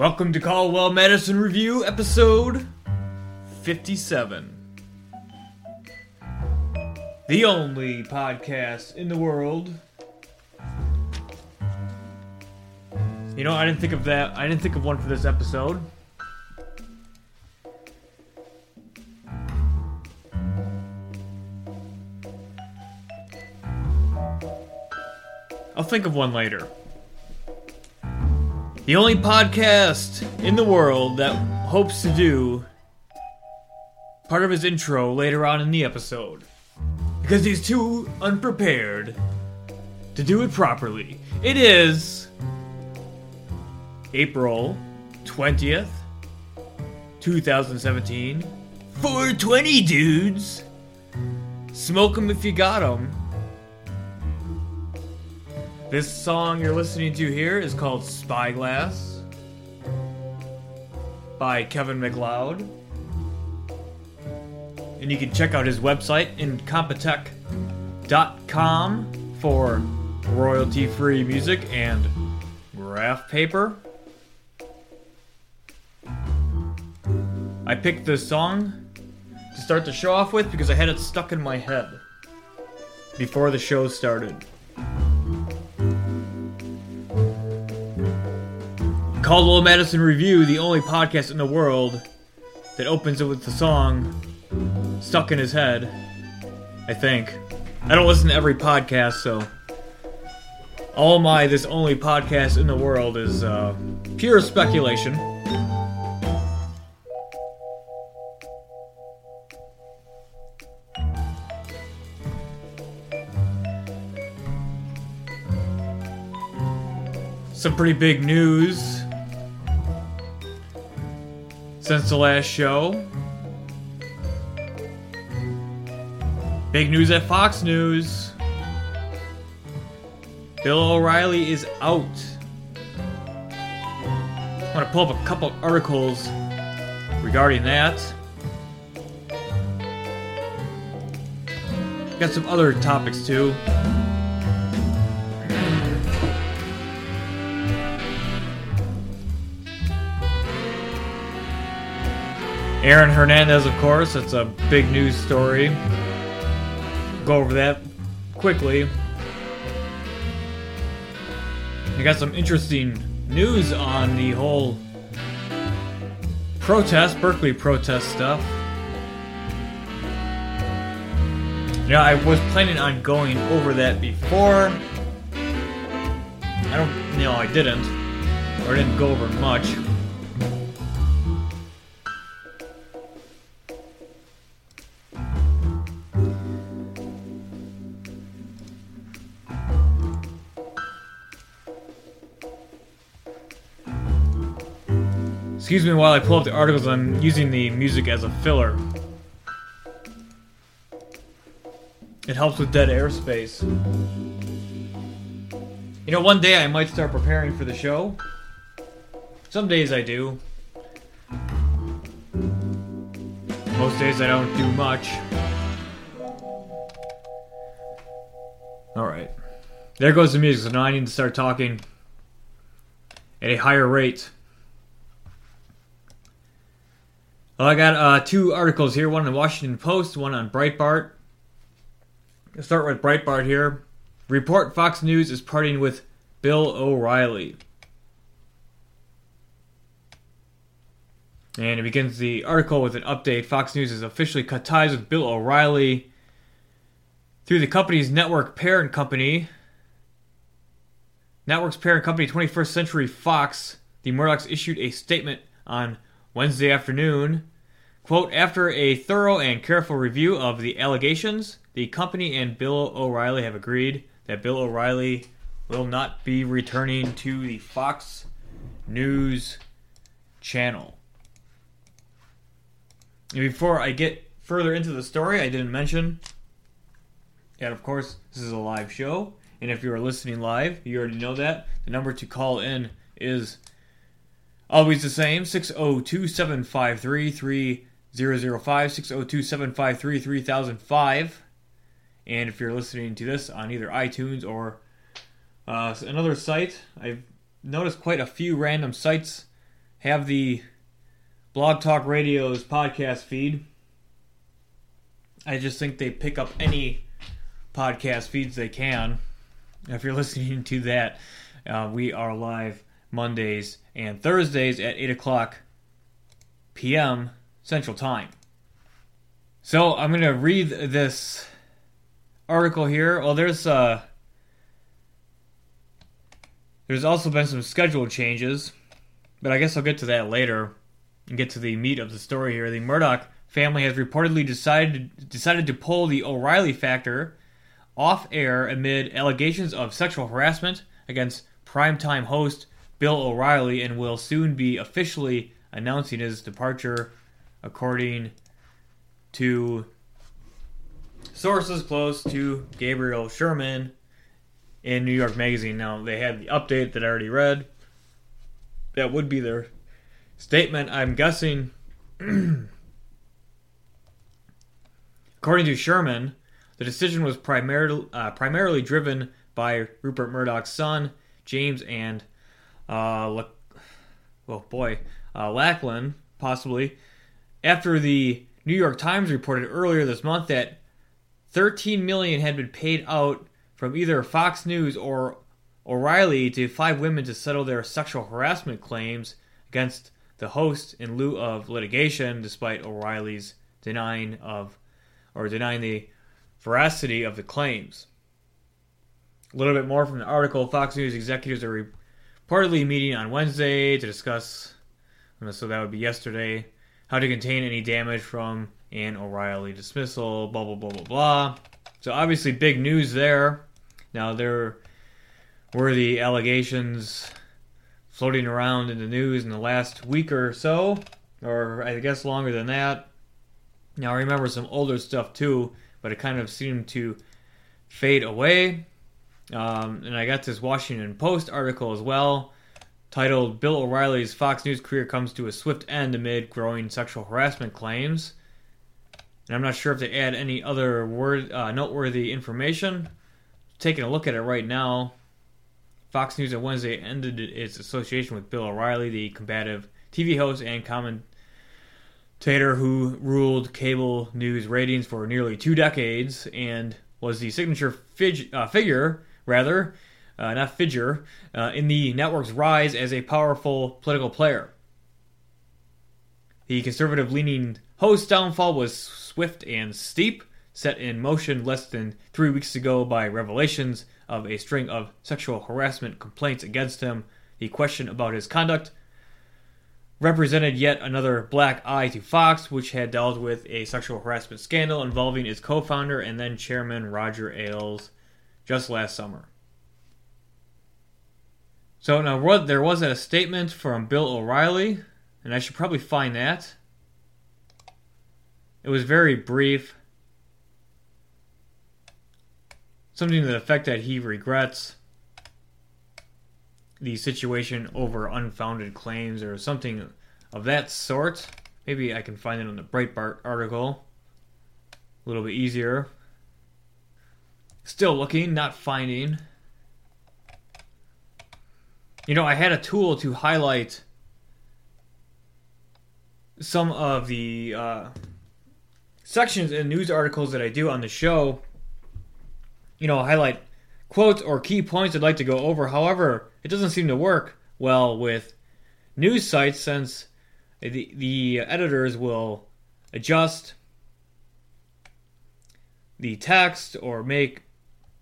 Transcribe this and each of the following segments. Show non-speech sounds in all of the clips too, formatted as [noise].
Welcome to Caldwell Madison Review, episode 57. The only podcast in the world. You know, I didn't think of that. I didn't think of one for this episode. I'll think of one later. The only podcast in the world that hopes to do part of his intro later on in the episode. Because he's too unprepared to do it properly. It is April 20th, 2017. 420 dudes! Smoke 'em if you got 'em. This song you're listening to here is called Spyglass by Kevin MacLeod. And you can check out his website incompetech.com for royalty free music and graph paper. I picked this song to start the show off with because I had it stuck in my head before the show started. Caldwell Madison Review, the only podcast in the world that opens it with the song stuck in his head. I think. I don't listen to every podcast, so all my this only podcast in the world is uh, pure speculation. Some pretty big news since the last show. Big news at Fox News. Bill O'Reilly is out. I'm going to pull up a couple articles regarding that. Got some other topics too. Aaron Hernandez, of course, it's a big news story. Go over that quickly. I got some interesting news on the whole protest, Berkeley protest stuff. Yeah, I was planning on going over that before. I don't, you know, I didn't, or I didn't go over much. Excuse me while I pull up the articles, I'm using the music as a filler. It helps with dead airspace. You know, one day I might start preparing for the show. Some days I do. Most days I don't do much. Alright. There goes the music, so now I need to start talking at a higher rate. Well, I got uh, two articles here one on the Washington Post, one on Breitbart. I'll start with Breitbart here. Report Fox News is partying with Bill O'Reilly. And it begins the article with an update. Fox News has officially cut ties with Bill O'Reilly through the company's network parent company. Network's parent company, 21st Century Fox. The Murdochs issued a statement on Wednesday afternoon. Quote, after a thorough and careful review of the allegations, the company and Bill O'Reilly have agreed that Bill O'Reilly will not be returning to the Fox News channel. Before I get further into the story, I didn't mention, and of course, this is a live show. And if you are listening live, you already know that. The number to call in is always the same 602 753 3005 602 753 3005. And if you're listening to this on either iTunes or uh, another site, I've noticed quite a few random sites have the Blog Talk Radio's podcast feed. I just think they pick up any podcast feeds they can. If you're [laughs] listening to that, uh, we are live Mondays and Thursdays at 8 o'clock p.m. Central Time. So I'm going to read this article here. Well, there's uh, there's also been some schedule changes, but I guess I'll get to that later and get to the meat of the story here. The Murdoch family has reportedly decided decided to pull the O'Reilly factor off air amid allegations of sexual harassment against primetime host Bill O'Reilly and will soon be officially announcing his departure, according to sources close to Gabriel Sherman in New York Magazine. Now, they had the update that I already read. That would be their statement. I'm guessing, [clears throat] according to Sherman, the decision was primarily, uh, primarily driven by Rupert Murdoch's son, James, and, uh, Le- well, boy, uh, Lachlan, possibly, after the New York Times reported earlier this month that 13 million had been paid out from either Fox News or O'Reilly to five women to settle their sexual harassment claims against the host in lieu of litigation, despite O'Reilly's denying of or denying the veracity of the claims. A little bit more from the article: Fox News executives are reportedly meeting on Wednesday to discuss, so that would be yesterday, how to contain any damage from an O'Reilly dismissal. Blah blah blah blah blah. So obviously, big news there. Now there were the allegations floating around in the news in the last week or so, or I guess longer than that. Now I remember some older stuff too, but it kind of seemed to fade away. Um, and I got this Washington Post article as well, titled "Bill O'Reilly's Fox News career comes to a swift end amid growing sexual harassment claims." And I'm not sure if they add any other word uh, noteworthy information. Taking a look at it right now, Fox News on Wednesday ended its association with Bill O'Reilly, the combative TV host and commentator who ruled cable news ratings for nearly two decades and was the signature fig- uh, figure, rather, uh, not figure, uh, in the network's rise as a powerful political player. The conservative leaning host's downfall was swift and steep, set in motion less than three weeks ago by revelations of a string of sexual harassment complaints against him. The question about his conduct represented yet another black eye to Fox, which had dealt with a sexual harassment scandal involving its co founder and then chairman Roger Ailes just last summer. So now there was a statement from Bill O'Reilly, and I should probably find that. It was very brief. Something to the effect that he regrets the situation over unfounded claims or something of that sort. Maybe I can find it on the Breitbart article. A little bit easier. Still looking, not finding. You know, I had a tool to highlight some of the uh, sections in news articles that I do on the show, you know, highlight quotes or key points I'd like to go over. However, it doesn't seem to work well with news sites since the, the editors will adjust the text or make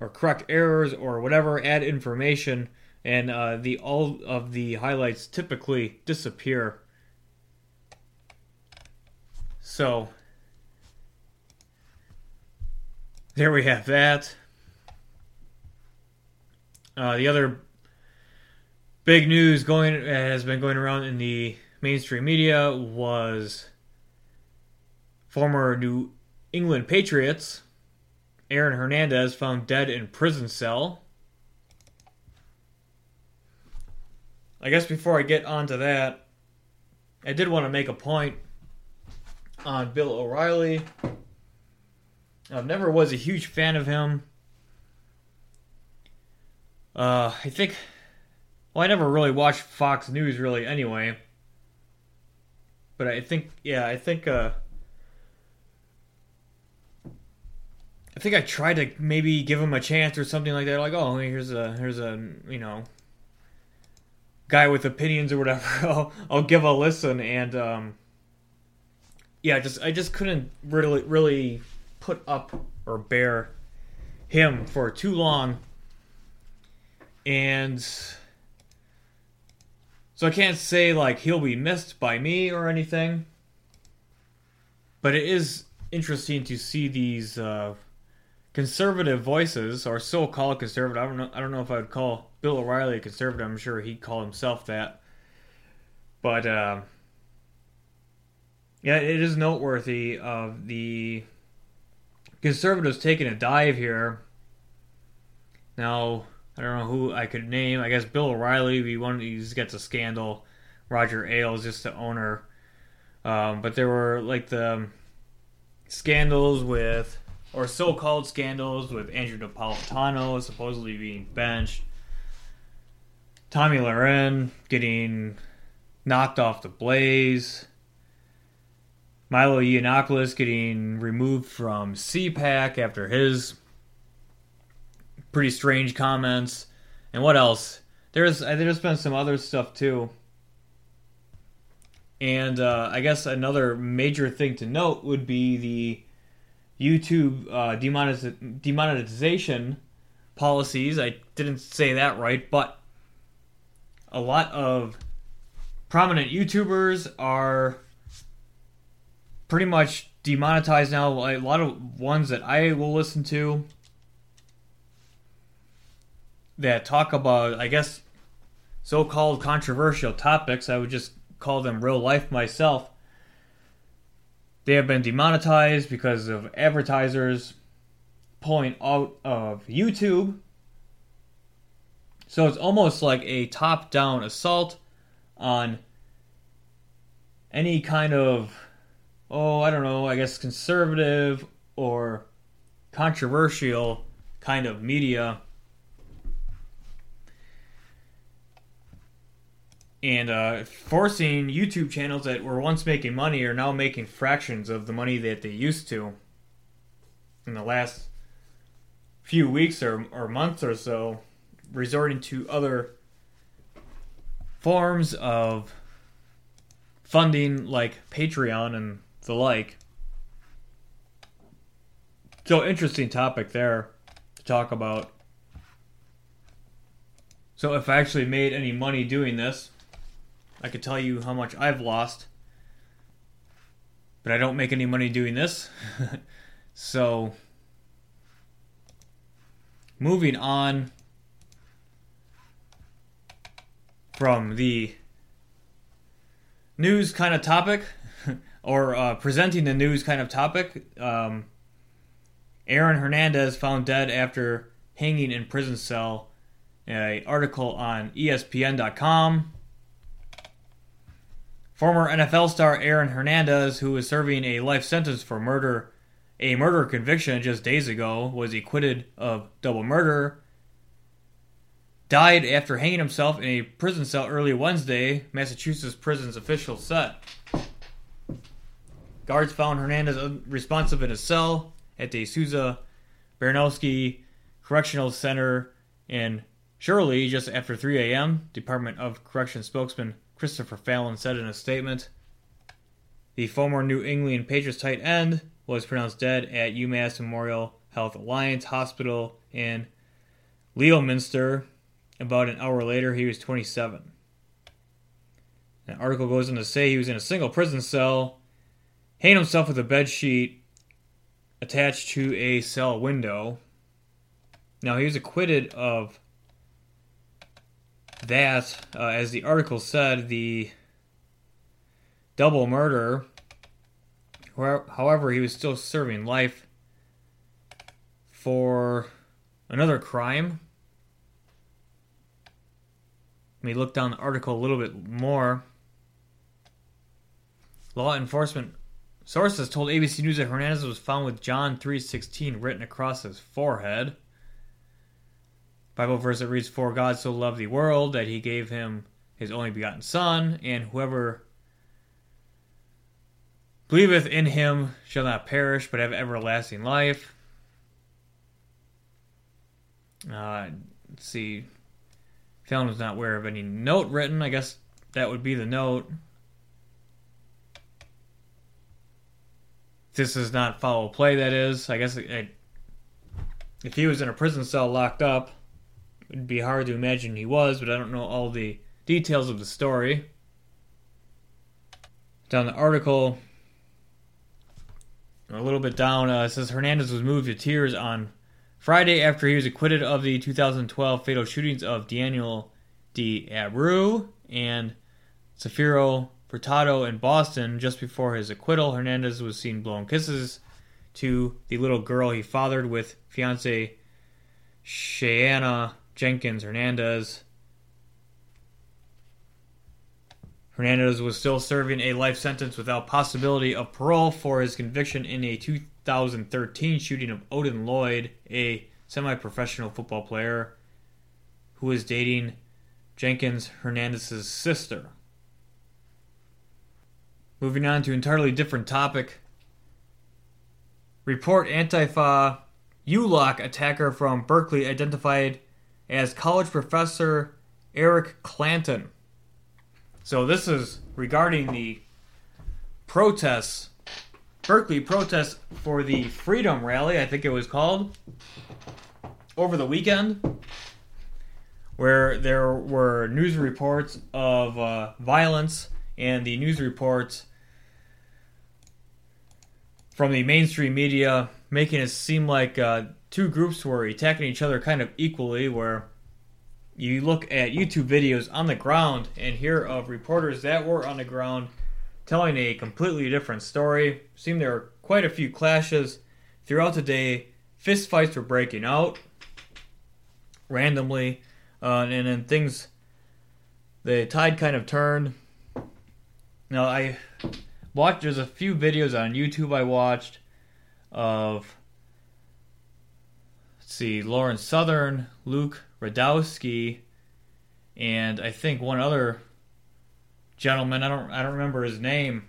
or correct errors or whatever, add information, and uh, the all of the highlights typically disappear. So there we have that. Uh, the other big news going has been going around in the mainstream media was former New England Patriots Aaron Hernandez found dead in prison cell. I guess before I get onto that, I did want to make a point on Bill O'Reilly I never was a huge fan of him. Uh, I think. Well, I never really watched Fox News really anyway. but I think yeah, I think uh, I think I tried to maybe give him a chance or something like that. Like, oh, here's a here's a you know guy with opinions or whatever. [laughs] I'll, I'll give a listen and um, yeah, just I just couldn't really really put up or bear him for too long, and so I can't say like he'll be missed by me or anything. But it is interesting to see these uh, conservative voices, or so-called conservative. I don't know. I don't know if I would call Bill O'Reilly a conservative. I'm sure he'd call himself that. But uh, yeah, it is noteworthy of the conservatives taking a dive here. Now, I don't know who I could name. I guess Bill O'Reilly. He one he gets a scandal. Roger Ailes just the owner. Um, but there were like the scandals with, or so-called scandals with Andrew Napolitano supposedly being benched. Tomi Lahren getting knocked off the Blaze. Milo Yiannopoulos getting removed from CPAC after his pretty strange comments. And what else? There's uh, there's been some other stuff too. And uh, I guess another major thing to note would be the YouTube uh, demonetiz- demonetization policies. I didn't say that right, but a lot of prominent YouTubers are pretty much demonetized now. A lot of ones that I will listen to that talk about, I guess, so called controversial topics. I would just call them real life myself. They have been demonetized because of advertisers pulling out of YouTube. So it's almost like a top down assault on any kind of, oh, I don't know, I guess conservative or controversial kind of media and uh, forcing YouTube channels that were once making money are now making fractions of the money that they used to in the last few weeks or, or months or so, resorting to other forms of funding like Patreon and the like. So, interesting topic there to talk about. So, if I actually made any money doing this, I could tell you how much I've lost, but I don't make any money doing this. [laughs] so, moving on from the news kind of topic, [laughs] or uh, presenting the news kind of topic, um, Aaron Hernandez found dead after hanging in prison cell. An article on ESPN.com Former NFL star Aaron Hernandez, who was serving a life sentence for murder, a murder conviction just days ago, was acquitted of double murder. Died after hanging himself in a prison cell early Wednesday, Massachusetts prison's official said. Guards found Hernandez unresponsive in his cell at the Souza Baranowski Correctional Center in Shirley just after 3 a.m. Department of Correction spokesman Christopher Fallon said in a statement. The former New England Patriots tight end was pronounced dead at UMass Memorial Health Alliance Hospital in Leominster. About an hour later, he was 27. An article goes on to say he was in a single prison cell, hanging himself with a bed sheet attached to a cell window. Now, he was acquitted of that, uh, as the article said, the double murder. However, he was still serving life for another crime. Let me look down the article a little bit more. Law enforcement sources told ABC News that Hernandez was found with John 3:16 written across his forehead. Bible verse that reads, For God so loved the world that he gave him his only begotten Son, and whoever believeth in him shall not perish, but have everlasting life. Uh, see. Fallon was not aware of any note written. I guess that would be the note. This is not foul play, that is. I guess it, if he was in a prison cell locked up, it'd be hard to imagine he was, but I don't know all the details of the story. Down the article, a little bit down, uh, it says Hernandez was moved to tears on Friday after he was acquitted of the 2012 fatal shootings of Daniel de Abreu and Safiro Furtado in Boston. Just before his acquittal, Hernandez was seen blowing kisses to the little girl he fathered with fiance Shayanna Jenkins Hernandez. Hernandez was still serving a life sentence without possibility of parole for his conviction in a 2013 shooting of Odin Lloyd, a semi professional football player who was dating Jenkins Hernandez's sister. Moving on to an entirely different topic. Report Antifa U-Lock attacker from Berkeley identified as college professor Eric Clanton. So this is regarding the protests, Berkeley protests for the Freedom Rally, I think it was called, over the weekend, where there were news reports of uh, violence, and the news reports from the mainstream media making it seem like uh, two groups were attacking each other kind of equally, where you look at YouTube videos on the ground and hear of reporters that were on the ground telling a completely different story. Seemed there were quite a few clashes throughout the day. Fist fights were breaking out randomly, uh, and then things. The tide kind of turned. Now I watched. There's a few videos on YouTube I watched of. See, Lauren Southern, Luke Rudkowski, and I think one other gentleman. I don't I don't remember his name,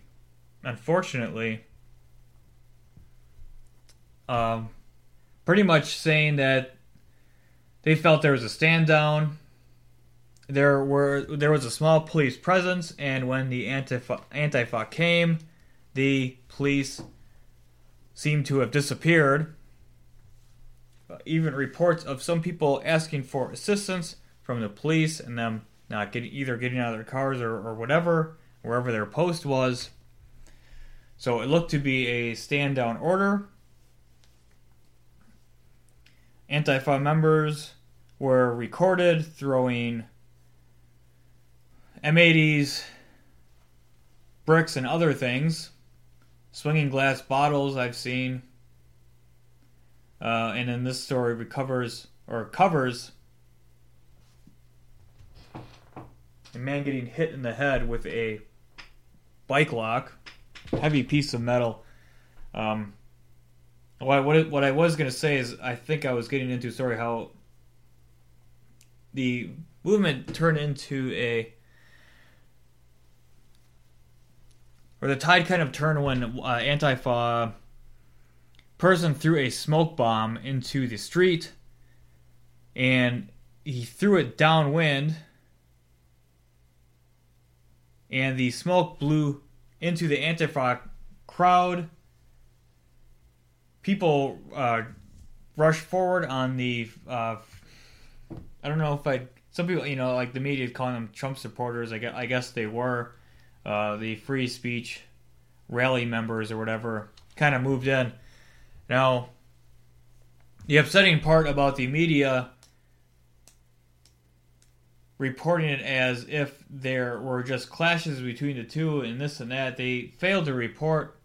unfortunately. Um, pretty much saying that they felt there was a stand down. There were there was a small police presence, and when the Antifa, Antifa came, the police seemed to have disappeared Uh, even reports of some people asking for assistance from the police and them not getting either getting out of their cars or, or whatever wherever their post was. So it looked to be a stand down order. Antifa members were recorded throwing M80s, bricks, and other things, swinging glass bottles. I've seen uh, and in this story recovers or covers a man getting hit in the head with a bike lock, heavy piece of metal. Um, what what, what I was gonna say is I think I was getting into sorry how the movement turned into a or the tide kind of turned when uh, Antifa person threw a smoke bomb into the street and he threw it downwind and the smoke blew into the Antifa crowd. People uh, rushed forward on the. Uh, I don't know if I. Some people, you know, like the media calling them Trump supporters. I guess, I guess they were. Uh, the free speech rally members or whatever kind of moved in. Now, the upsetting part about the media reporting it as if there were just clashes between the two and this and that, they failed to report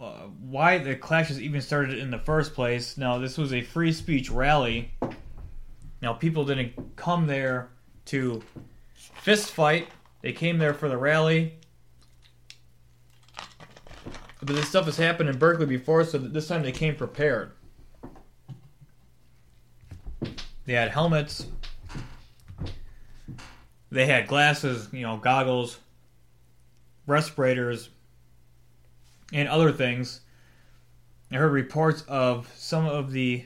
uh, why the clashes even started in the first place. Now, this was a free speech rally. Now, people didn't come there to fist fight. They came there for the rally. But this stuff has happened in Berkeley before, so this time they came prepared. They had helmets. They had glasses, you know, goggles. respirators, and other things. I heard reports of some of the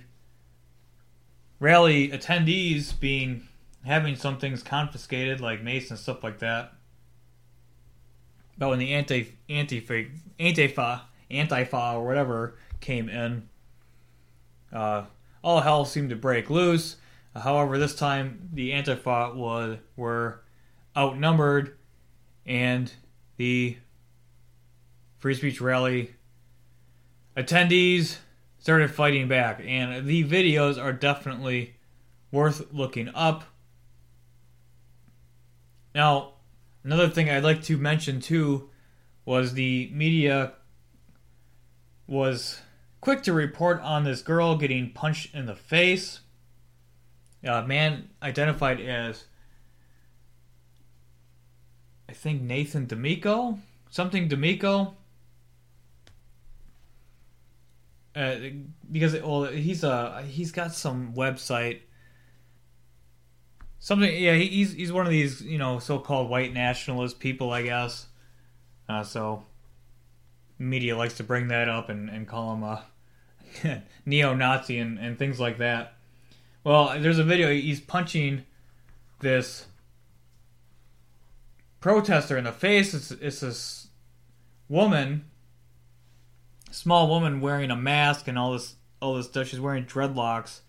rally attendees being having some things confiscated, like mace and stuff like that. But when the anti antifa antifa antifa or whatever came in, uh, all hell seemed to break loose. However, this time the antifa was were outnumbered, and the free speech rally attendees started fighting back. And the videos are definitely worth looking up. Now, another thing I'd like to mention too was the media was quick to report on this girl getting punched in the face. A man identified as, I think, Nathan Damigo? Something Damigo. Uh, because well, he's a he's got some website something yeah he's he's one of these you know so-called white nationalist people i guess. Uh, so media likes to bring that up and, and call him a [laughs] neo-nazi and, and things like that. Well there's a video he's punching this protester in the face. It's, it's this woman small woman wearing a mask and all this all this stuff. She's wearing dreadlocks.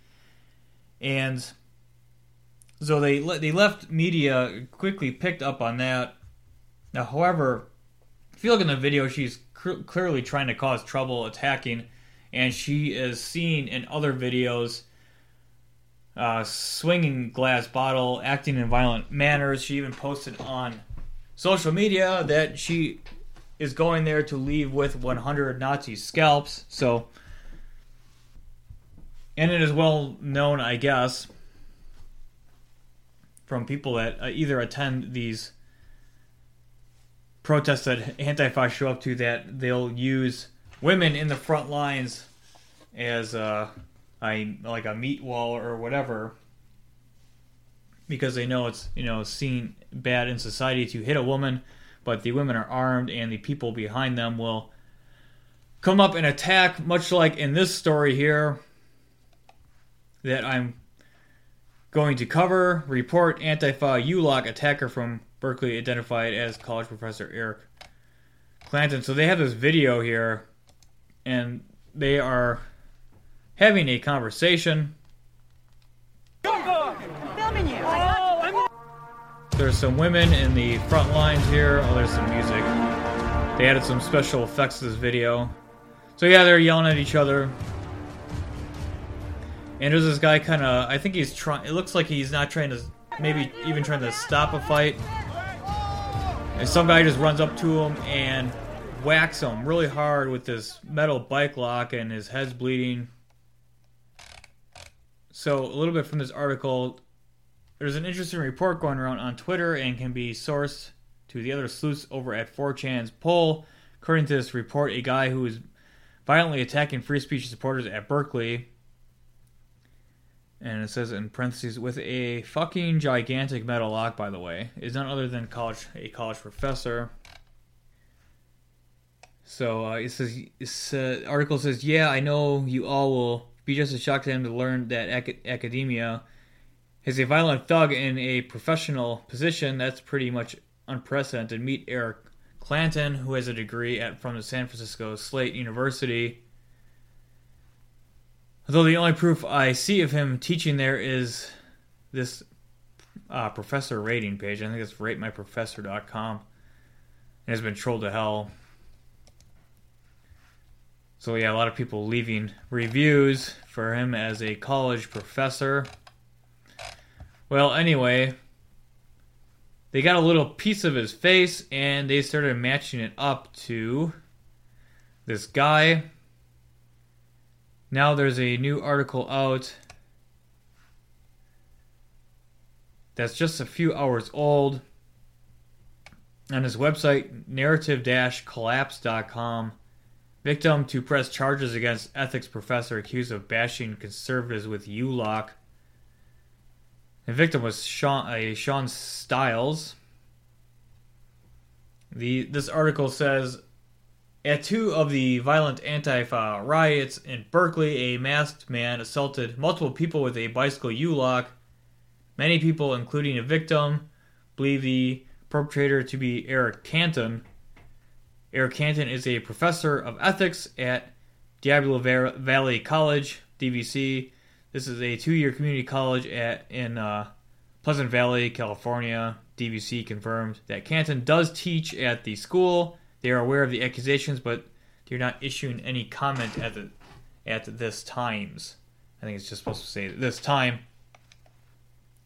And so they they left media quickly picked up on that. Now, however, if you look in the video, she's cr- clearly trying to cause trouble, attacking, and she is seen in other videos uh, swinging glass bottle, acting in violent manners. She even posted on social media that she is going there to leave with 100 Nazi scalps. So, and it is well known, I guess, from people that uh, either attend these protests that Antifa show up to that they'll use women in the front lines as uh, a like a meat wall or whatever because they know it's you know seen bad in society to hit a woman but the women are armed and the people behind them will come up and attack much like in this story here that I'm Going to cover, report Antifa U-Lock attacker from Berkeley identified as college professor Eric Clanton. So they have this video here, and they are having a conversation. There's some women in the front lines here. Oh, there's some music. They added some special effects to this video. So yeah, they're yelling at each other. And there's this guy kind of, I think he's trying, it looks like he's not trying to, maybe even trying to stop a fight. And some guy just runs up to him and whacks him really hard with this metal bike lock and his head's bleeding. So, a little bit from this article, there's an interesting report going around on Twitter and can be sourced to the other sleuths over at 4chan's pol. According to this report, a guy who is violently attacking free speech supporters at Berkeley and it says in parentheses with a fucking gigantic metal lock by the way is none other than college a college professor. So uh, it says this uh, article says yeah i know you all will be just as shocked to him to learn that ac- academia is a violent thug in a professional position. That's pretty much unprecedented. Meet eric clanton who has a degree at from the san francisco state university Although the only proof I see of him teaching there is this uh, professor rating page. I think it's ratemyprofessor.com. It has been trolled to hell. So yeah, a lot of people leaving reviews for him as a college professor. Well, anyway, they got a little piece of his face and they started matching it up to this guy now there's a new article out that's just a few hours old on his website narrative-collapse.com victim to press charges against ethics professor accused of bashing conservatives with U-lock. The victim was sean, a uh, sean stiles. The this article says at two of the violent Antifa riots in Berkeley, a masked man assaulted multiple people with a bicycle U-lock. Many people, including a victim, believe the perpetrator to be Eric Clanton. Eric Clanton is a professor of ethics at Diablo Valley College, DVC. This is a two-year community college at in uh, Pleasant Valley, California. DVC confirmed that Clanton does teach at the school. They are aware of the accusations, but they're not issuing any comment at the at this times. I think it's just supposed to say this time.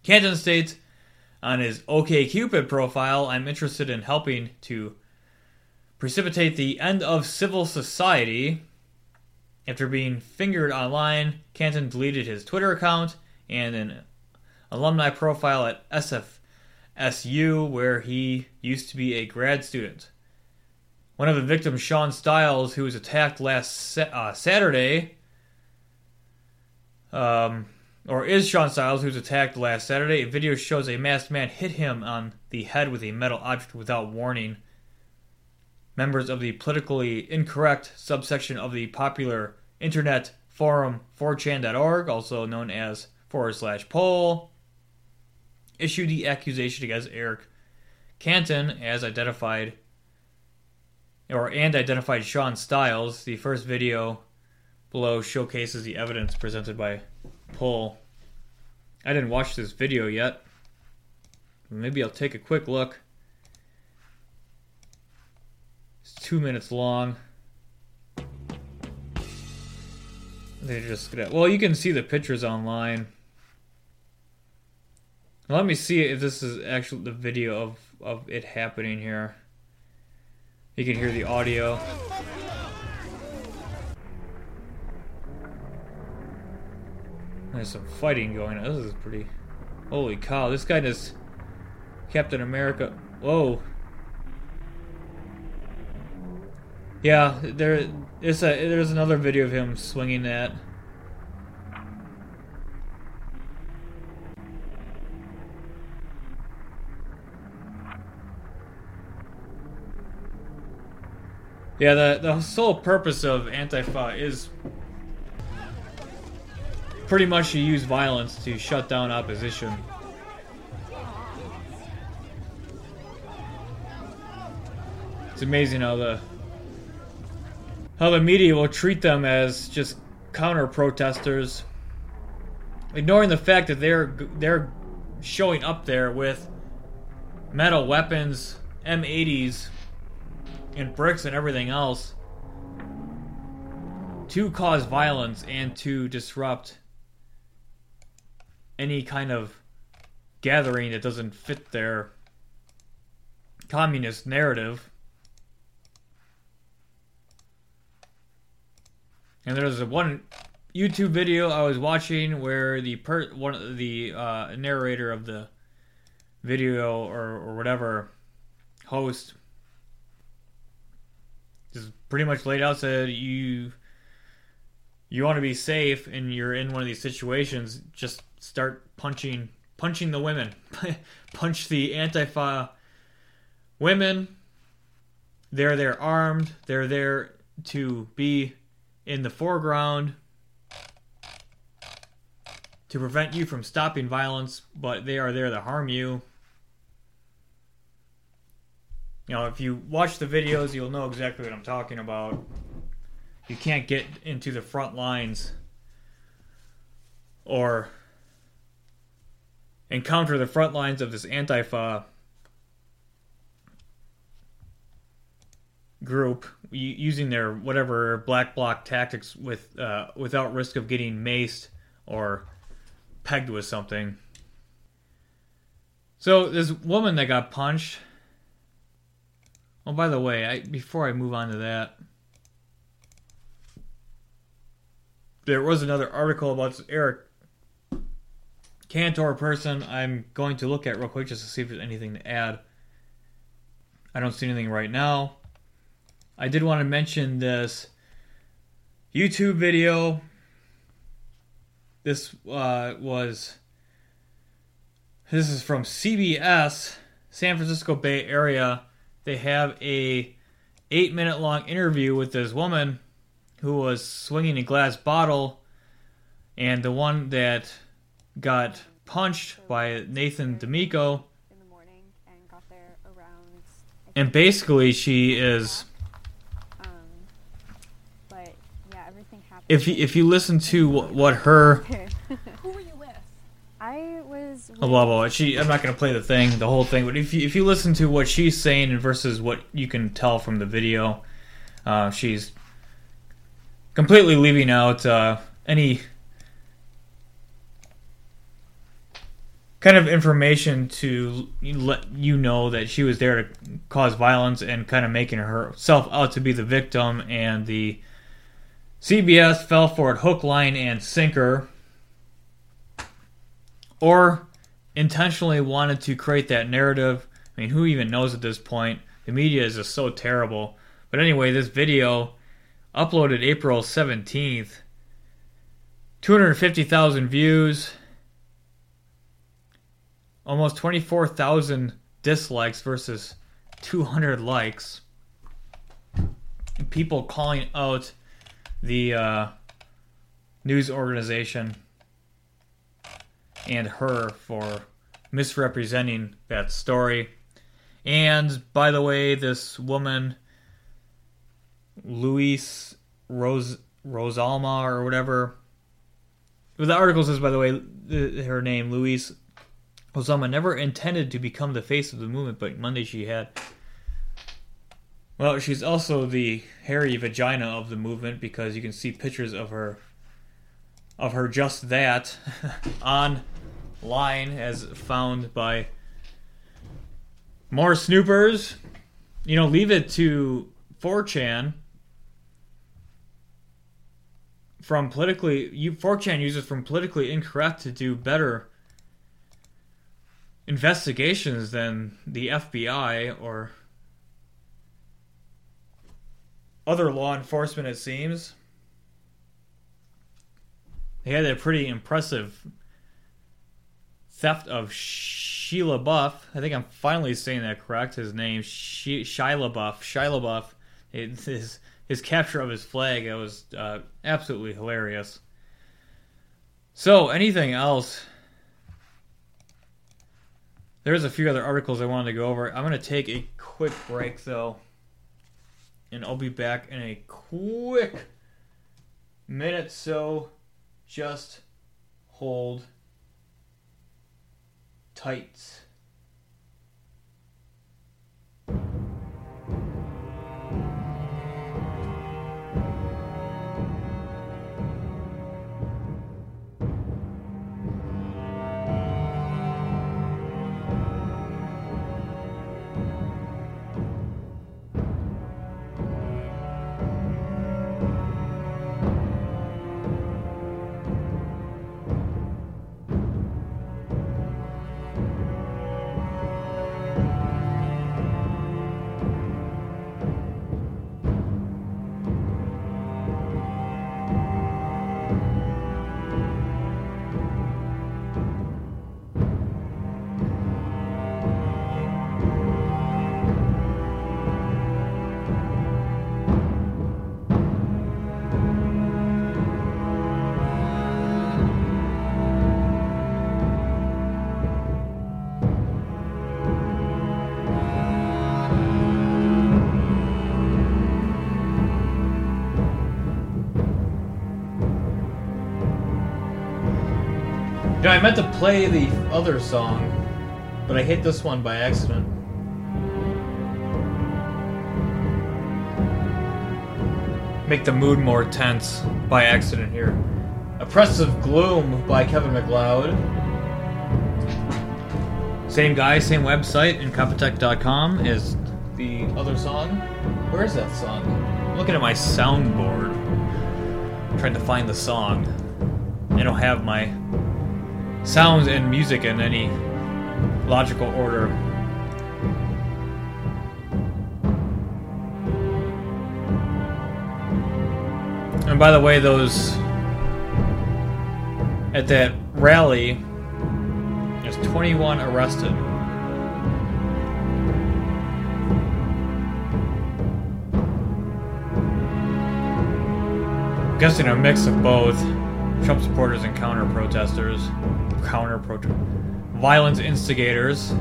Clanton states on his OKCupid profile, I'm interested in helping to precipitate the end of civil society. After being fingered online, Clanton deleted his Twitter account and an alumni profile at SFSU, where he used to be a grad student. One of the victims, Sean Stiles, who was attacked last uh, Saturday, um, or is Sean Stiles, who was attacked last Saturday. A video shows a masked man hit him on the head with a metal object without warning. Members of the politically incorrect subsection of the popular internet forum 4chan.org, also known as forward slash pol, issued the accusation against Eric Clanton as identified or and identified Sean Stiles. The first video below showcases the evidence presented by Pol. I didn't watch this video yet. Maybe I'll take a quick look. It's two minutes long. They're just gonna. Well, you can see the pictures online. Let me see if this is actually the video of, of it happening here. You can hear the audio. There's some fighting going on. This is pretty. Holy cow! This guy is Captain America. Whoa. Yeah, there is a there's another video of him swinging that. Yeah, the the sole purpose of Antifa is pretty much to use violence to shut down opposition. It's amazing how the how the media will treat them as just counter protesters, ignoring the fact that they're they're showing up there with metal weapons, M80s, and bricks and everything else to cause violence and to disrupt any kind of gathering that doesn't fit their communist narrative. And there's a one YouTube video I was watching where the per one of the uh, narrator of the video or or whatever host just pretty much laid out said you you want to be safe and you're in one of these situations, just start punching punching the women. [laughs] Punch the Antifa women. They're there armed. They're there to be in the foreground to prevent you from stopping violence, but they are there to harm you. You know, if you watch the videos, you'll know exactly what I'm talking about. You can't get into the front lines or encounter the front lines of this Antifa group using their whatever black bloc tactics with uh, without risk of getting maced or pegged with something. So this woman that got punched Oh, by the way, I, before I move on to that, there was another article about this Eric Cantor person I'm going to look at real quick just to see if there's anything to add. I don't see anything right now. I did want to mention this YouTube video. This uh, was. This is from CBS, San Francisco Bay Area they have a eight minute long interview with this woman who was swinging a glass bottle, and the one that got punched by Nathan Damigo. in the morning and got there around. And basically, she is. Um, but yeah, everything happened. If you, if you listen to what her [laughs] Who were you with? I was. blah blah she I'm not gonna play the thing, the whole thing, but if you if you listen to what she's saying versus what you can tell from the video, uh, she's completely leaving out uh, any kind of information to let you know that she was there to cause violence and kind of making herself out to be the victim and the CBS fell for it hook, line, and sinker or intentionally wanted to create that narrative. I mean, who even knows at this point? The media is just so terrible. But anyway, this video uploaded April 17th, 250,000 views, almost 24,000 dislikes versus 200 likes. People calling out the uh, news organization and her for misrepresenting that story. And by the way, this woman, Louise Rose Rosealma or whatever, the article says, by the way, her name, Louise Rosealma, never intended to become the face of the movement, but Monday she had. Well, she's also the hairy vagina of the movement because you can see pictures of her of her just that [laughs] online as found by more snoopers. You know, leave it to 4chan from politically you 4chan uses from politically incorrect to do better investigations than the FBI or other law enforcement it seems. They had a pretty impressive theft of Sheila Buff. I think I'm finally saying that correct. His name, she- Shia Buff. Shia Buff. It, his his capture of his flag. That was uh, absolutely hilarious. So, anything else? There's a few other articles I wanted to go over. I'm going to take a quick break though, and I'll be back in a quick minute. So, just hold tight. I meant to play the other song, but I hit this one by accident. Make the mood more tense by accident here. Oppressive Gloom by Kevin MacLeod. Same guy, same website, incompetech.com is the other song. Where is that song? I'm looking at my soundboard, trying to find the song. I don't have my sounds and music in any logical order. And by the way, those at that rally, there's 21 arrested. I'm guessing a mix of both Trump supporters and counter protesters counter protest, violence instigators.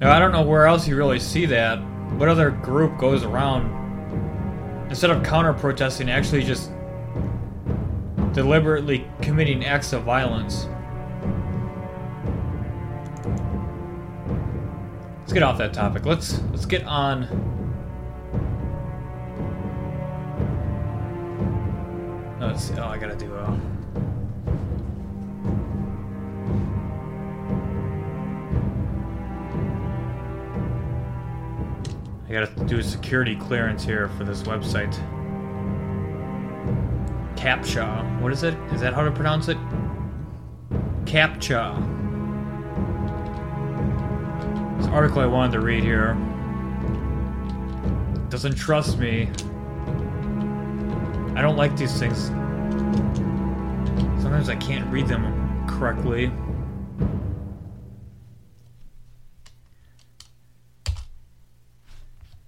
Now, I don't know where else you really see that. What other group goes around instead of counter protesting, actually just deliberately committing acts of violence? Let's get off that topic. Let's let's get on. See. Oh, I gotta do a. I gotta do a security clearance here for this website. CAPTCHA. What is it? Is that how to pronounce it? CAPTCHA. This article I wanted to read here doesn't trust me. I don't like these things. Sometimes I can't read them correctly.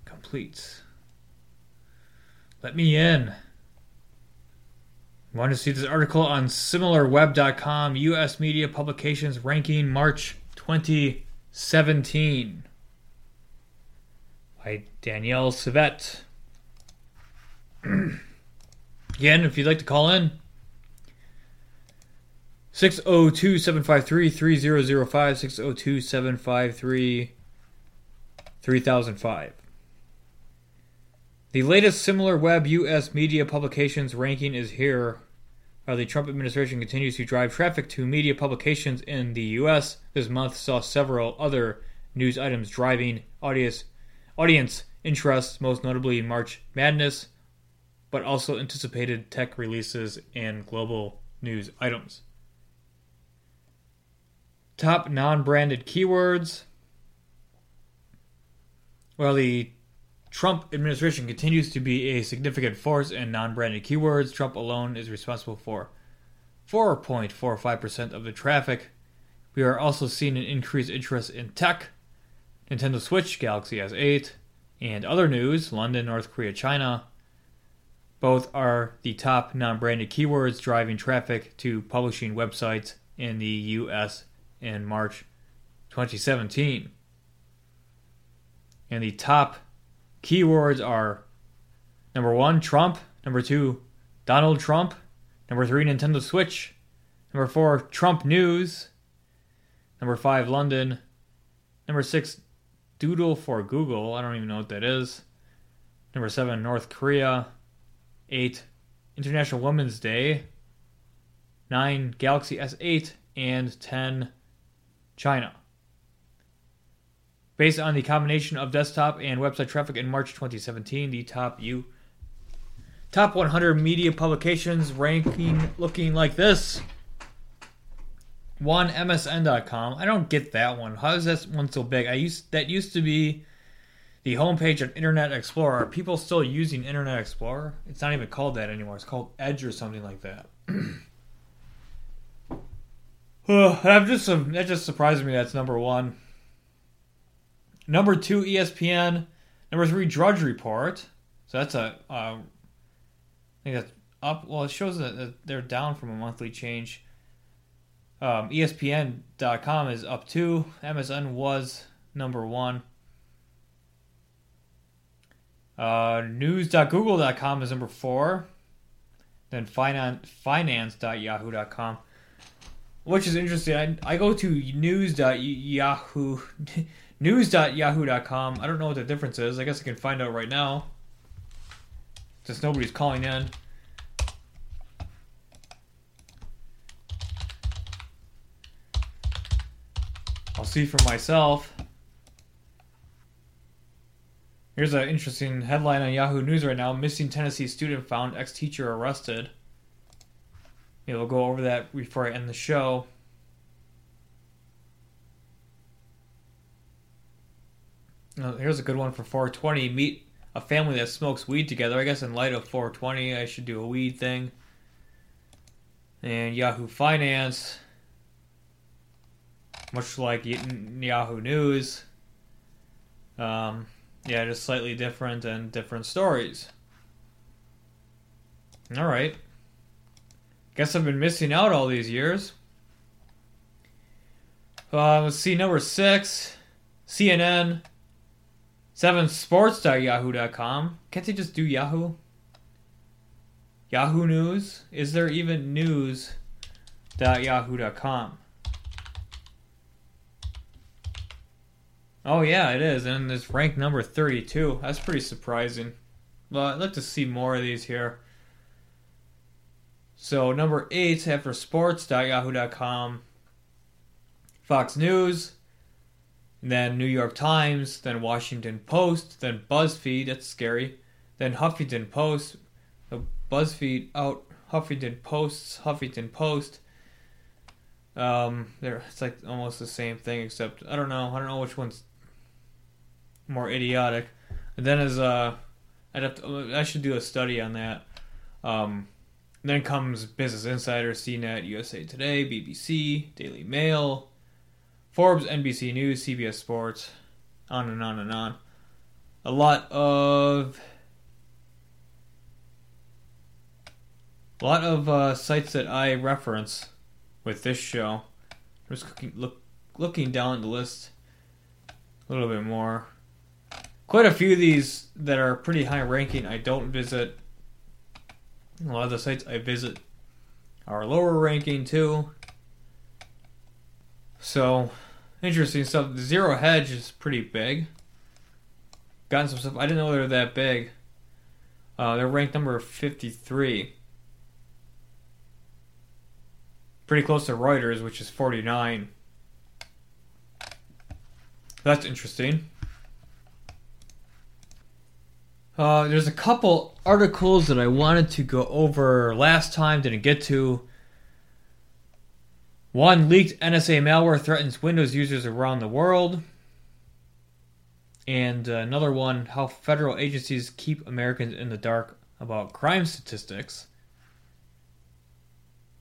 Complete. Let me in. Want to see this article on similarweb.com, US media publications ranking March 2017 by Daniel Sevitt. [clears throat] Again, if you'd like to call in, 602 753 3005, 602 753 3005. The latest similar web U.S. media publications ranking is here. While the Trump administration continues to drive traffic to media publications in the U.S., this month saw several other news items driving audience, audience interest, most notably March Madness, but also anticipated tech releases and global news items. Top non branded keywords. While the Trump administration continues to be a significant force in non branded keywords. Trump alone is responsible for 4.45% of the traffic. We are also seeing an increased interest in tech, Nintendo Switch, Galaxy S8, and other news London, North Korea, China. Both are the top non branded keywords driving traffic to publishing websites in the US in March 2017. And the top Keywords are number one, Trump. Number two, Donald Trump. Number three, Nintendo Switch. Number four, Trump News. Number five, London. Number six, Doodle for Google. I don't even know what that is. Number seven, North Korea. Eight, International Women's Day. Nine, Galaxy S8. And ten, China. Based on the combination of desktop and website traffic in March 2017, the top U top 100 media publications ranking looking like this. One MSN.com. I don't get that one. How is that one so big? I used that used to be the homepage of Internet Explorer. Are people still using Internet Explorer? It's not even called that anymore. It's called Edge or something like that. [clears throat] I'm just that just surprised me. That's number one. Number two, ESPN. Number three, Drudge Report. So that's a, uh, I think that's up. Well, it shows that they're down from a monthly change. Um, ESPN.com is up two. MSN was number one. Uh, news.google.com is number four. Then finance, finance.yahoo.com, which is interesting. I, I go to news.yahoo [laughs] News.yahoo.com. I don't know what the difference is. I guess I can find out right now. Since nobody's calling in. I'll see for myself. Here's an interesting headline on Yahoo News right now. Missing Tennessee student found ex teacher arrested. Maybe we'll go over that before I end the show. Oh, here's a good one for 420. Meet a family that smokes weed together. I guess in light of 420, I should do a weed thing. And Yahoo Finance, much like Yahoo News, um, Yeah, just slightly different and different stories. All right. Guess I've been missing out all these years. Uh, let's see, number six, CNN, seven sports.yahoo.com. Can't they just do Yahoo? Yahoo News? Is there even news.yahoo.com? Oh yeah, it is, and it's ranked number 32. That's pretty surprising. Well, I'd like to see more of these here. So number eight after sports.yahoo.com, Fox News, then New York Times, then Washington Post, then BuzzFeed. That's scary. Then Huffington Post, the BuzzFeed out. Huffington Post's Huffington Post. Um, there it's like almost the same thing, except I don't know. I don't know which one's more idiotic. And then as uh, I'd have to, I should do a study on that. Um, then comes Business Insider, CNET, USA Today, BBC, Daily Mail, Forbes, NBC News, CBS Sports, on and on and on. A lot of a lot of uh, sites that I reference with this show. I'm just looking, look, looking down the list a little bit more. Quite a few of these that are pretty high ranking I don't visit. A lot of the sites I visit are lower ranking too. So, interesting stuff. Zero Hedge is pretty big. Gotten some stuff. I didn't know they were that big. Uh, they're ranked number 53. Pretty close to Reuters, which is 49. That's interesting. Uh, there's a couple articles that I wanted to go over last time, didn't get to. One leaked NSA malware threatens Windows users around the world. And uh, another one how federal agencies keep Americans in the dark about crime statistics.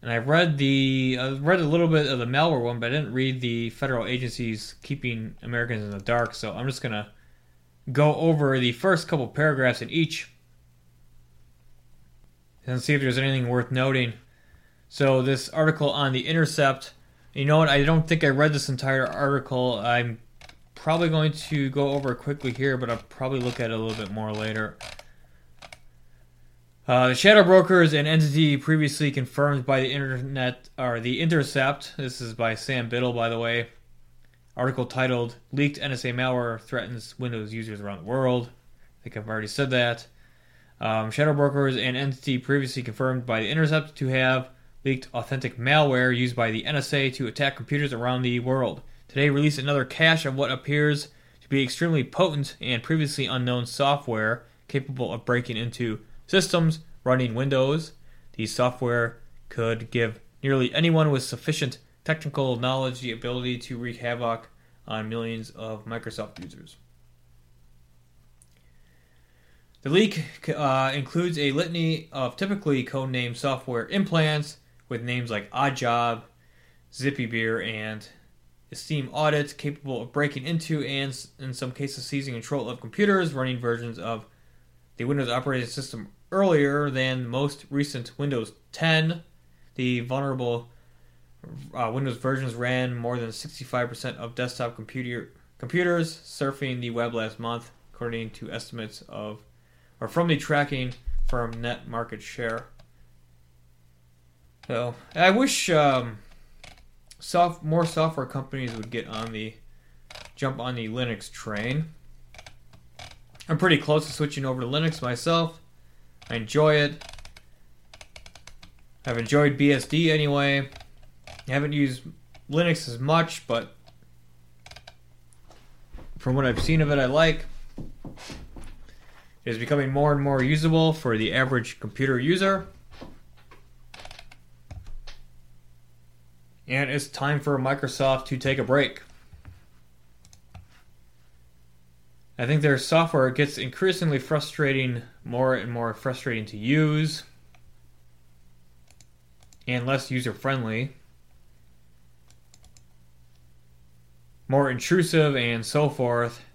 And I read the I read a little bit of the malware one, but I didn't read the federal agencies keeping Americans in the dark. So I'm just gonna go over the first couple paragraphs in each and see if there's anything worth noting. So this article on the Intercept, you know what? I don't think I read this entire article. I'm probably going to go over quickly here, but I'll probably look at it a little bit more later. Uh, the shadow brokers an entity previously confirmed by the internet or the Intercept. This is by Sam Biddle, by the way. Article titled "Leaked NSA malware threatens Windows users around the world." I think I've already said that. Um, shadow brokers an entity previously confirmed by the Intercept to have leaked authentic malware used by the NSA to attack computers around the world. Today released another cache of what appears to be extremely potent and previously unknown software capable of breaking into systems running Windows. The software could give nearly anyone with sufficient technical knowledge the ability to wreak havoc on millions of Microsoft users. The leak uh, includes a litany of typically codenamed software implants with names like Oddjob, Zippy Beer, and Esteem Audit, capable of breaking into and, in some cases, seizing control of computers running versions of the Windows operating system earlier than most recent Windows 10. The vulnerable uh, Windows versions ran more than 65% of desktop computer computers surfing the web last month, according to estimates of or from the tracking firm Net Market Share. So I wish um, soft more software companies would get on the jump on the Linux train. I'm pretty close to switching over to Linux myself. I enjoy it. I've enjoyed BSD anyway. I haven't used Linux as much, but from what I've seen of it, I like. It is becoming more and more usable for the average computer user. And it's time for Microsoft to take a break. I think their software gets increasingly frustrating, more and more frustrating to use, and less user friendly. More intrusive, and so forth.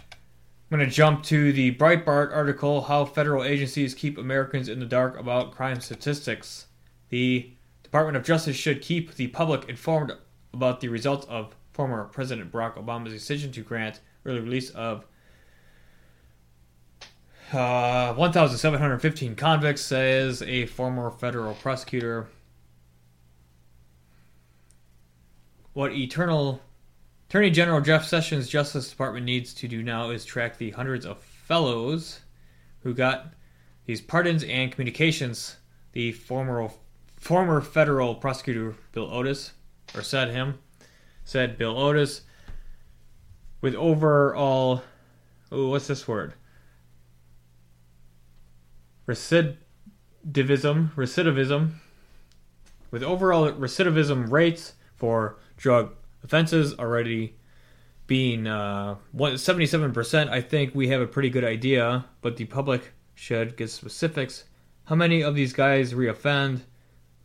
I'm going to jump to the Breitbart article How Federal Agencies Keep Americans in the Dark About Crime Statistics. The Department of Justice should keep the public informed about the results of former President Barack Obama's decision to grant early release of uh, 1,715 convicts, says a former federal prosecutor. What eternal Attorney General Jeff Sessions' Justice Department needs to do now is track the hundreds of fellows who got these pardons and communications. The former former federal prosecutor Bill Otis, or said him, said Bill Otis, with overall, what's this word? Recidivism, recidivism, with overall recidivism rates for drug offenses already being uh, 77%, I think we have a pretty good idea, but the public should get specifics. How many of these guys reoffend?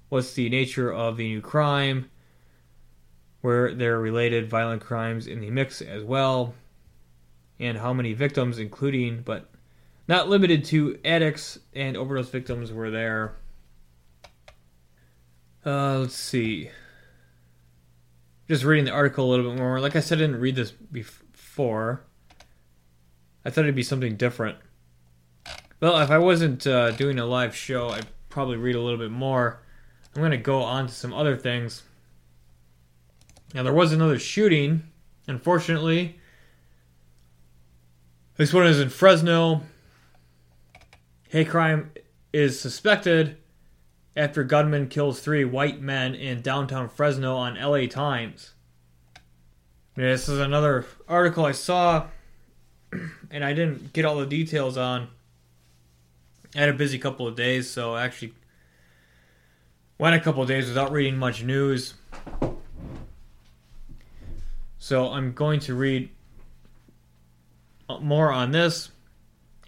What's the nature of the new crime? Where there are related violent crimes in the mix as well? And how many victims, including but not limited to addicts and overdose victims, were there? Uh, let's see just reading the article a little bit more. Like I said, I didn't read this before. I thought it'd be something different. Well, if I wasn't uh, doing a live show, I'd probably read a little bit more. I'm going to go on to some other things. Now, there was another shooting. Unfortunately, this one is in Fresno. Hate crime is suspected after gunman kills three white men in downtown Fresno on LA Times. Yeah, this is another article I saw, [clears throat] and I didn't get all the details on. I had a busy couple of days, so I actually went a couple of days without reading much news. So I'm going to read more on this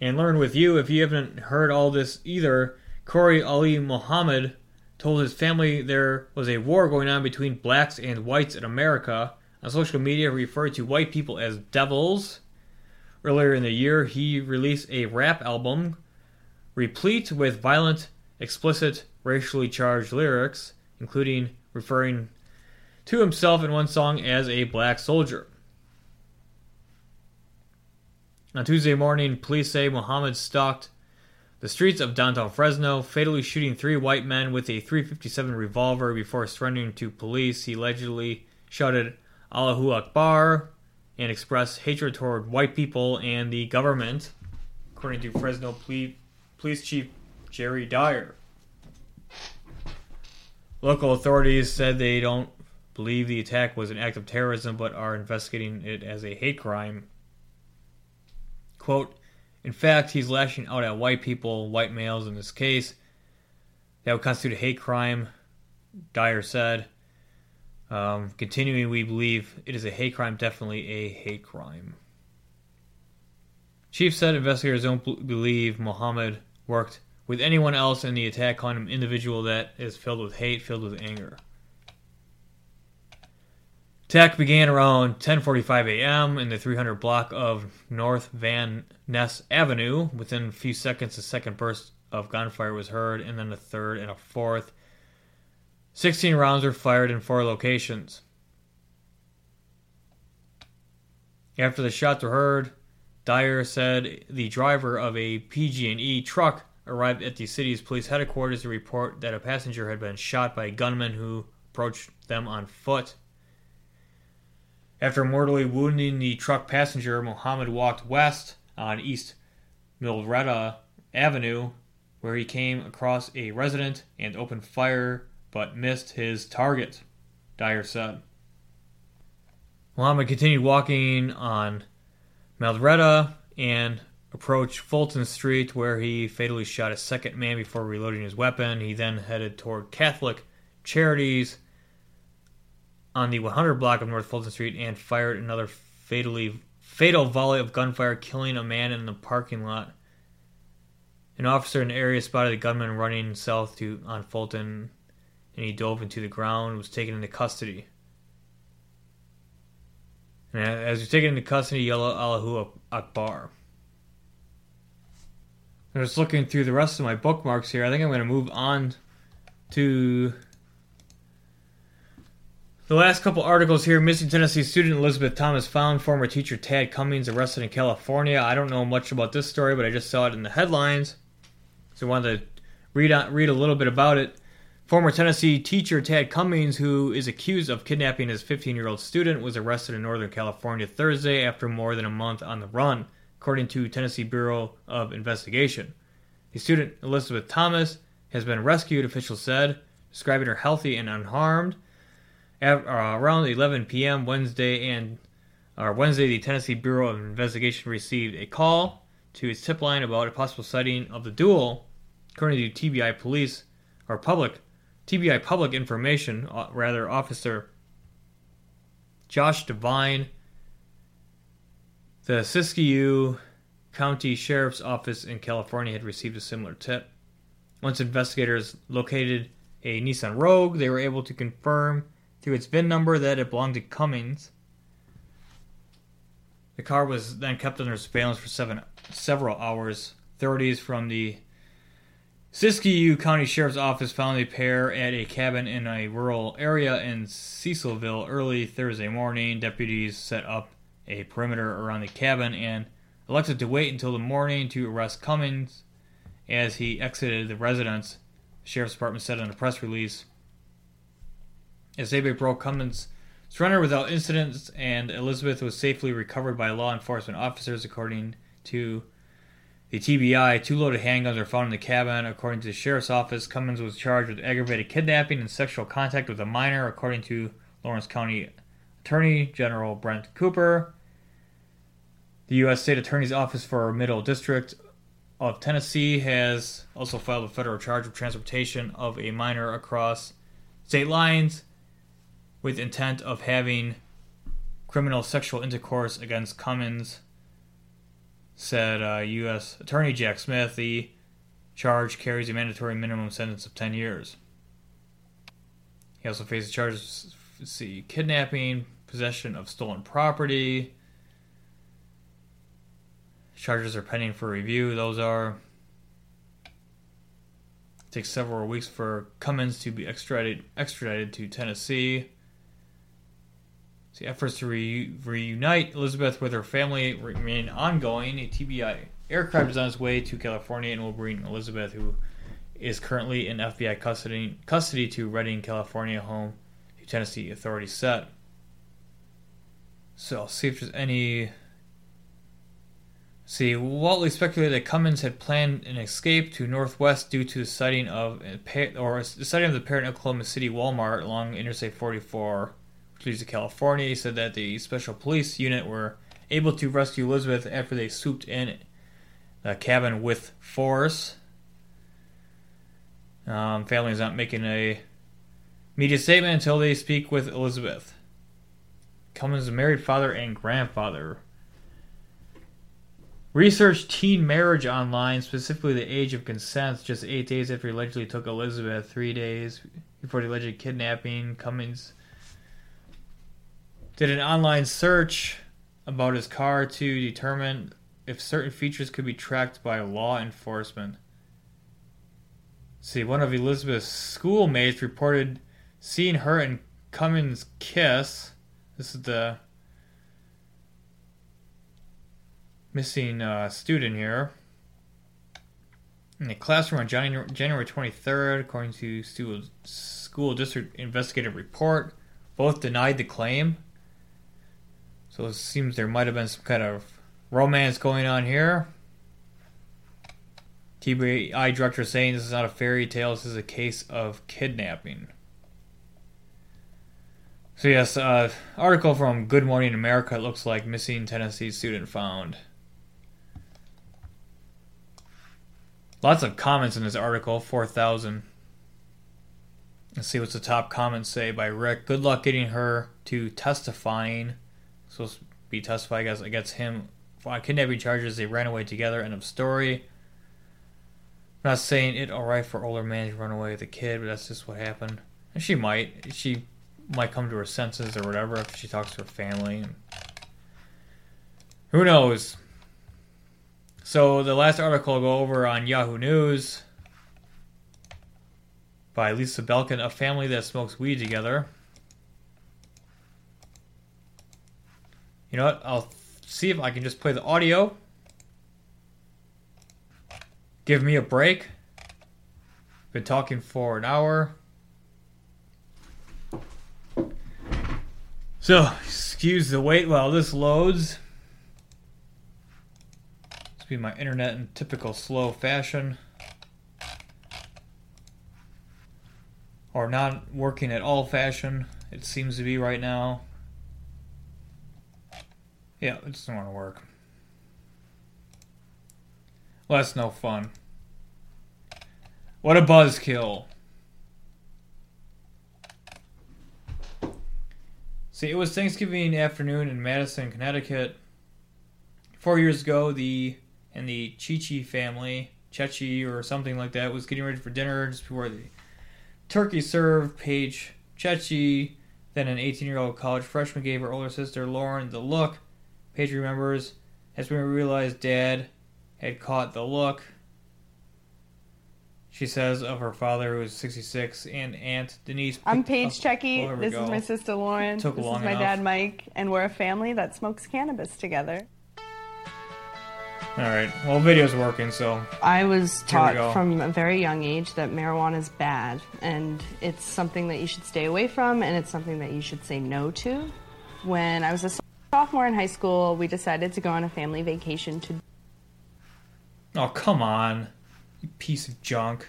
and learn with you if you haven't heard all this either Kori Ali Muhammad told his family there was a war going on between blacks and whites in America. On social media, he referred to white people as devils. Earlier in the year, he released a rap album replete with violent, explicit, racially charged lyrics, including referring to himself in one song as a black soldier. On Tuesday morning, police say Muhammad stalked the streets of downtown Fresno, fatally shooting three white men with a 357 revolver before surrendering to police. He allegedly shouted Allahu Akbar and expressed hatred toward white people and the government, according to Fresno Police Chief Jerry Dyer. Local authorities said they don't believe the attack was an act of terrorism but are investigating it as a hate crime. Quote, in fact, he's lashing out at white people, white males in this case. That would constitute a hate crime, Dyer said. Um, continuing, we believe it is a hate crime, definitely a hate crime. Chief said investigators don't believe Muhammad worked with anyone else in the attack, calling him individual that is filled with hate, filled with anger. Attack began around 10:45 a.m. in the 300 block of North Van Ness Avenue. Within a few seconds, a second burst of gunfire was heard, and then a third and a fourth. 16 rounds were fired in four locations. After the shots were heard, Dyer said the driver of a PG&E truck arrived at the city's police headquarters to report that a passenger had been shot by a gunman who approached them on foot. After mortally wounding the truck passenger, Muhammad walked west on East Mildreda Avenue, where he came across a resident and opened fire but missed his target, Dyer said. Muhammad continued walking on Mildreda and approached Fulton Street, where he fatally shot a second man before reloading his weapon. He then headed toward Catholic Charities on the 100 block of North Fulton Street and fired another fatally fatal volley of gunfire, killing a man in the parking lot. An officer in the area spotted the gunman running south to on Fulton, and he dove into the ground. Was taken into custody. And as he's taken into custody, yelled Allahu Akbar. I'm just looking through the rest of my bookmarks here. I think I'm going to move on to the last couple articles here. Missing Tennessee student Elizabeth Thomas found. Former teacher Tad Cummings arrested in California. I don't know much about this story, but I just saw it in the headlines. So I wanted to read, on, read a little bit about it. Former Tennessee teacher Tad Cummings, who is accused of kidnapping his 15 year old student, was arrested in Northern California Thursday after more than a month on the run, according to Tennessee Bureau of Investigation. The student, Elizabeth Thomas, has been rescued, officials said, describing her healthy and unharmed. At, uh, around 11 p.m. Wednesday and uh, Wednesday, the Tennessee Bureau of Investigation received a call to its tip line about a possible sighting of the duel. According to TBI police or public TBI public information, uh, rather officer Josh DeVine, the Siskiyou County Sheriff's Office in California had received a similar tip. Once investigators located a Nissan Rogue, they were able to confirm through its VIN number that it belonged to Cummings. The car was then kept under surveillance for seven, several hours. Authorities from the Siskiyou County Sheriff's Office found the pair at a cabin in a rural area in Cecilville early Thursday morning. Deputies set up a perimeter around the cabin and elected to wait until the morning to arrest Cummings as he exited the residence. The Sheriff's Department said in a press release. Daybreak broke, Cummings' surrendered without incident, and Elizabeth was safely recovered by law enforcement officers, according to the TBI. Two loaded handguns were found in the cabin. According to the sheriff's office, Cummings was charged with aggravated kidnapping and sexual contact with a minor, according to Lawrence County Attorney General Brent Cooper. The U.S. State Attorney's Office for Middle District of Tennessee has also filed a federal charge of transportation of a minor across state lines with intent of having criminal sexual intercourse against Cummings, said uh, U.S. Attorney Jack Smith. The charge carries a mandatory minimum sentence of 10 years. He also faces charges see, kidnapping, possession of stolen property. Charges are pending for review. Those are. It takes several weeks for Cummings to be extradited extradited to Tennessee. The efforts to re- reunite Elizabeth with her family remain ongoing. A TBI aircraft is on its way to California and will bring Elizabeth, who is currently in FBI custody, custody to Redding, California, home to Tennessee authorities said. So I'll see if there's any. See, Whatley speculated that Cummings had planned an escape to Northwest due to the sighting of or the sighting of the parent Oklahoma City Walmart along Interstate 44 Police of California. Said that the special police unit were able to rescue Elizabeth after they swooped in the cabin with force. Um, family is not making a media statement until they speak with Elizabeth. A married father and grandfather. Research teen marriage online, specifically the age of consent, just eight days after he allegedly took Elizabeth, three days before the alleged kidnapping. Cummings did an online search about his car to determine if certain features could be tracked by law enforcement. see, one of Elizabeth's schoolmates reported seeing her and Cummings kiss. This is the missing uh, student here. In the classroom on January, January 23rd, according to school district investigative report, both denied the claim. So it seems there might have been some kind of romance going on here. TBI director saying this is not a fairy tale, this is a case of kidnapping. So yes, uh, article from Good Morning America. It looks like missing Tennessee student found. Lots of comments in this article, 4,000. Let's see what's the top comments say by Rick. Good luck getting her to testifying supposed to be testifying against, against him on kidnapping charges. They ran away together. End of story. I'm not saying it alright for older man to run away with a kid, but that's just what happened. And she might. She might come to her senses or whatever if she talks to her family. Who knows? So the last article I'll go over on Yahoo News by Lisa Belkin, a family that smokes weed together. You know what? I'll see if I can just play the audio. Give me a break. Been talking for an hour. So, excuse the wait while this loads. This be my internet in typical slow fashion. Or not working at all fashion, it seems to be right now. Yeah, it doesn't want to work. Well, that's no fun. What a buzzkill. See, it was Thanksgiving afternoon in Madison, Connecticut. Four years ago, the and the Chichi family, Chechi or something like that, was getting ready for dinner just before the turkey served. Paige Chechi, then an 18-year-old college freshman, gave her older sister Lauren the look. Paige remembers as we realized Dad had caught the look. She says of her father, who is 66, and Aunt Denise. I'm Paige Checky. This go. is my sister Lauren. Took this long is my enough. dad Mike, and we're a family that smokes cannabis together. All right. Well, video's working, so I was taught from a very young age that marijuana is bad, and it's something that you should stay away from, and it's something that you should say no to. When I was a sophomore in high school, we decided to go on a family vacation to oh come on, you piece of junk.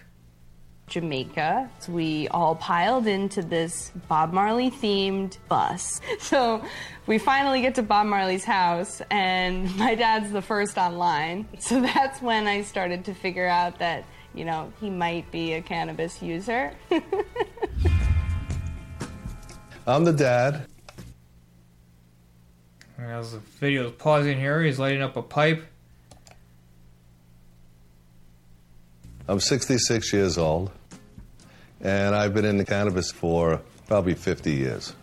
Jamaica. So we all piled into this Bob Marley themed bus. [laughs] So we finally get to Bob Marley's house, and my dad's the first online. [laughs] So that's when I started to figure out that, you know, he might be a cannabis user. [laughs] I'm the dad. As the video's pausing here, he's lighting up a pipe. I'm 66 years old, and I've been into cannabis for probably 50 years.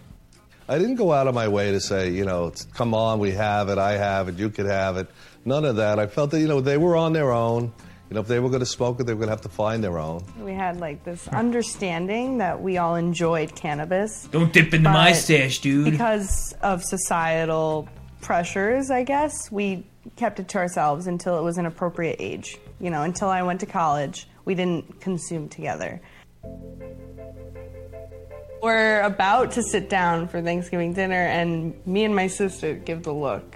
I didn't go out of my way to say, you know, come on, we have it, I have it, you could have it. None of that. I felt that, you know, they were on their own. You know, if they were going to smoke it, they were going to have to find their own. we had like this understanding that we all enjoyed cannabis. Don't dip into my stash, dude. Because of societal pressures, I guess, we kept it to ourselves until it was an appropriate age. You know, until I went to college, we didn't consume together. We're about to sit down for Thanksgiving dinner, and me and my sister give the look.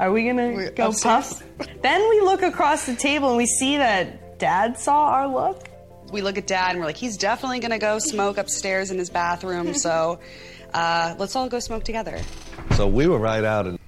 Are we gonna We- go upstairs? puff? Then we look across the table and we see that Dad saw our look. we look at dad and we're like, he's definitely gonna go smoke upstairs in his bathroom. So uh, let's all go smoke together. So we were right out in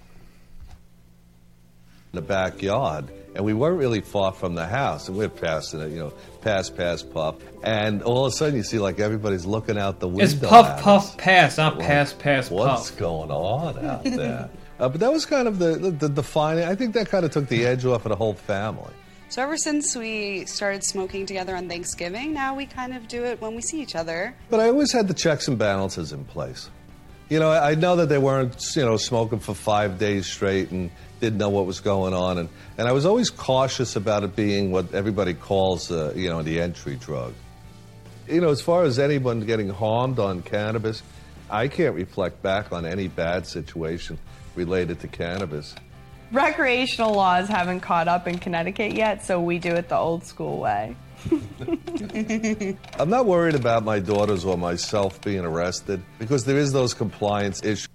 the backyard, and we weren't really far from the house. And we're passing it, you know, pass, pass, puff. And all of a sudden, you see like everybody's looking out the window. it's puff, at puff, us. pass, not Like, pass, pass, What's puff. going on out there? uh, but that was kind of the, the, the defining. I think that kind of took the edge off of the whole family. So ever since we started smoking together on Thanksgiving, now we kind of do it when we see each other. But I always had the checks and balances in place. You know, I know that they weren't, you know, smoking for five days straight and didn't know what was going on. And, and I was always cautious about it being what everybody calls, uh, you know, the entry drug. You know, as far as anyone getting harmed on cannabis, I can't reflect back on any bad situation related to cannabis. Recreational laws haven't caught up in Connecticut yet, so we do it the old school way. [laughs] I'm not worried about my daughters or myself being arrested because there is those compliance issues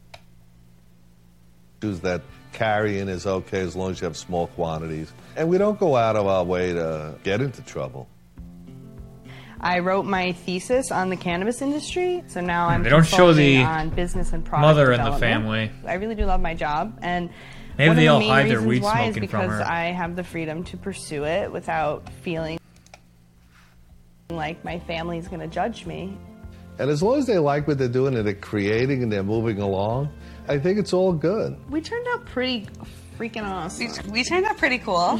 that carrying is okay as long as you have small quantities. And we don't go out of our way to get into trouble. I wrote my thesis on the cannabis industry, so now I'm They don't show the on business and product mother in the family. I really do love my job, and Maybe one they of all the main hide their reasons weed why is smoking from because her. I have the freedom to pursue it without feeling like my family's going to judge me. And as long as they like what they're doing and they're creating and they're moving along, I think it's all good. We turned out pretty freaking awesome. We, we turned out pretty cool. [laughs]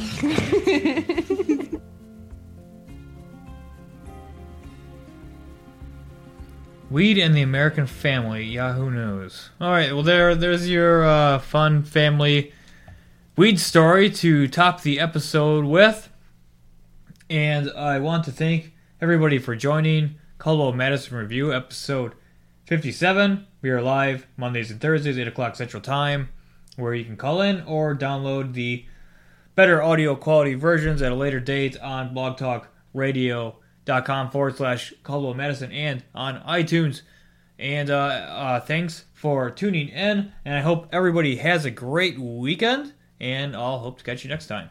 Weed and the American Family, Yahoo News. All right, well there, there's your uh, fun family weed story to top the episode with. And I want to thank everybody for joining Caldwell Madison Review episode 57. We are live Mondays and Thursdays, 8 o'clock Central Time, where you can call in or download the better audio quality versions at a later date on blogtalkradio.com forward slash Caldwell Madison and on iTunes. And uh, uh, thanks for tuning in, and I hope everybody has a great weekend, and I'll hope to catch you next time.